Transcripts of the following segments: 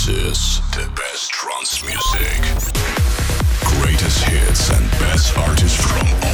This is the best trance music. Greatest hits and best artists from all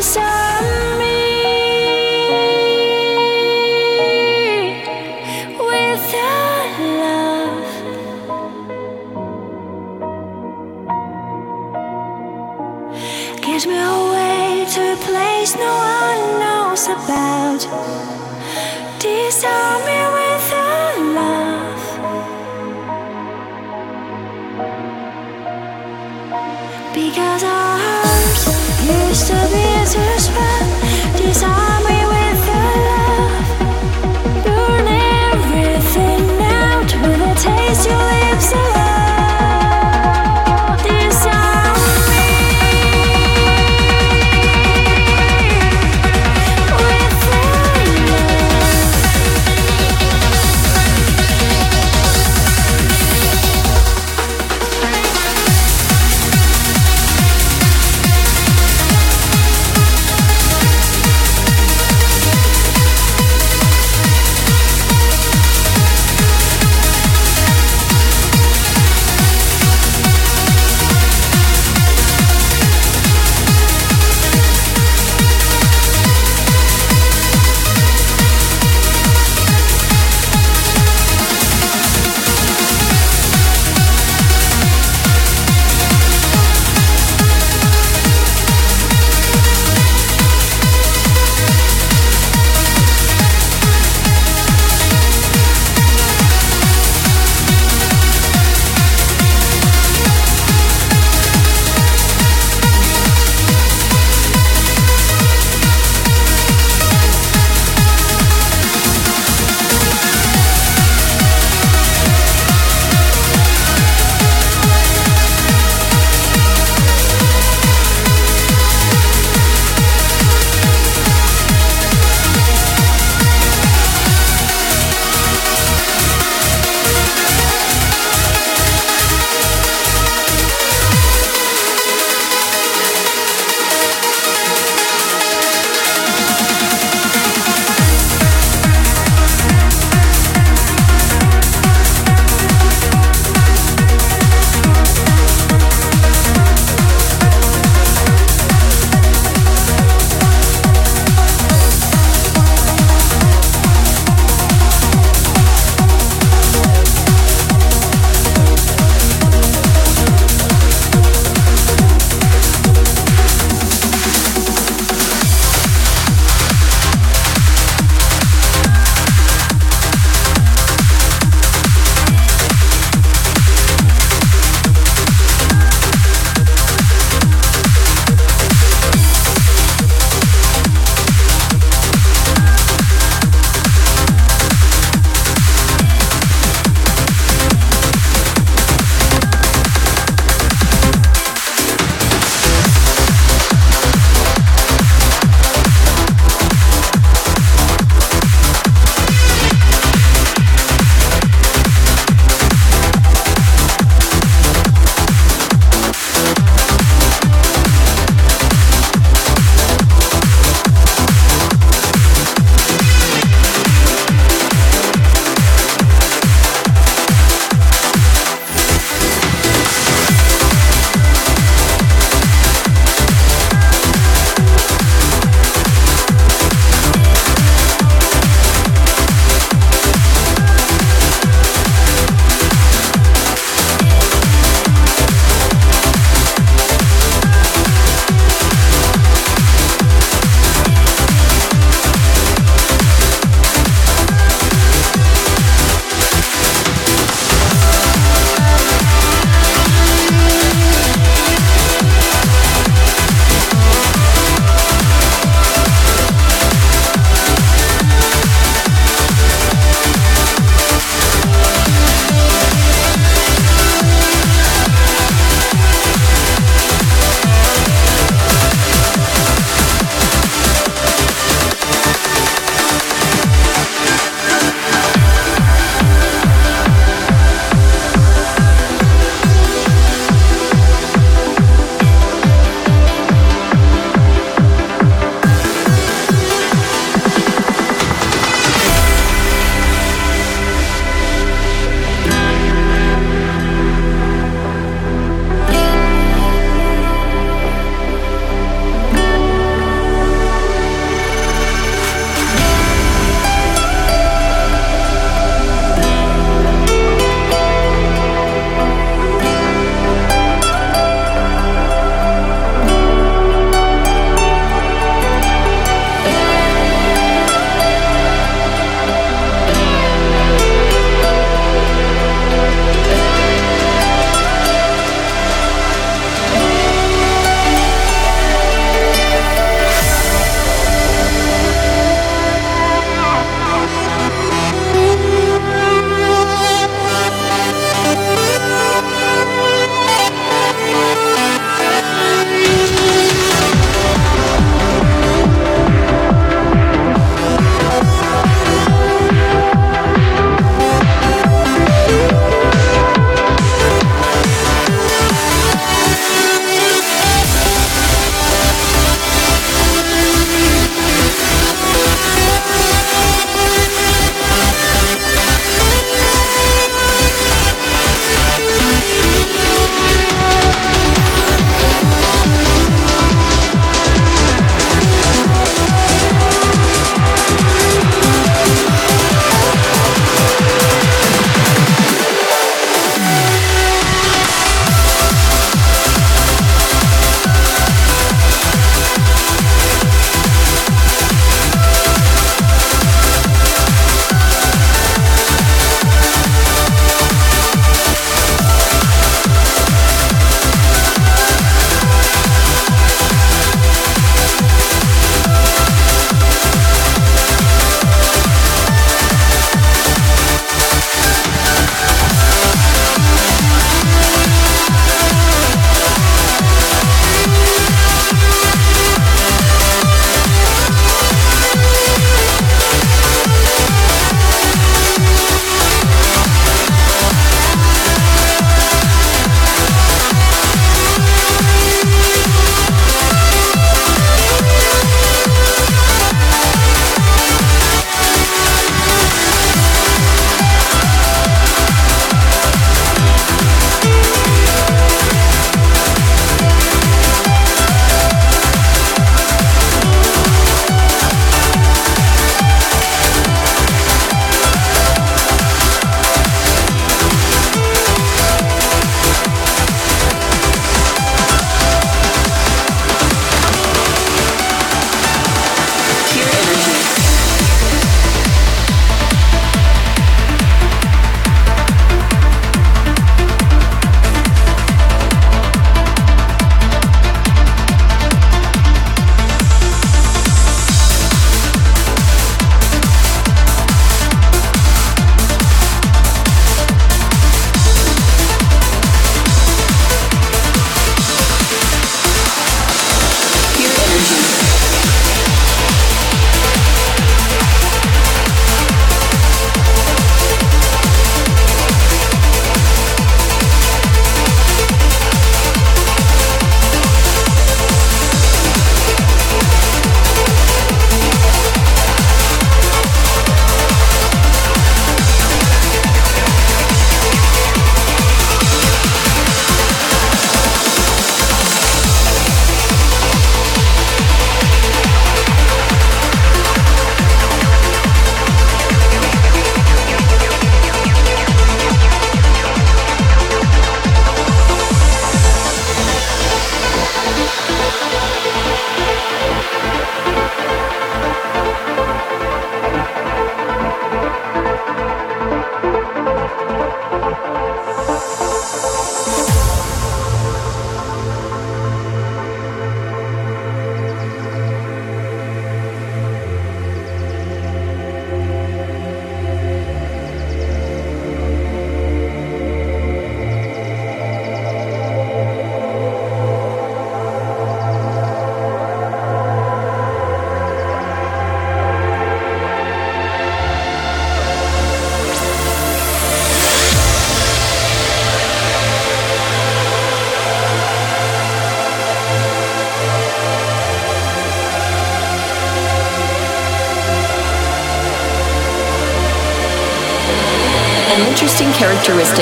sáng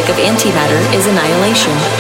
of antimatter is annihilation.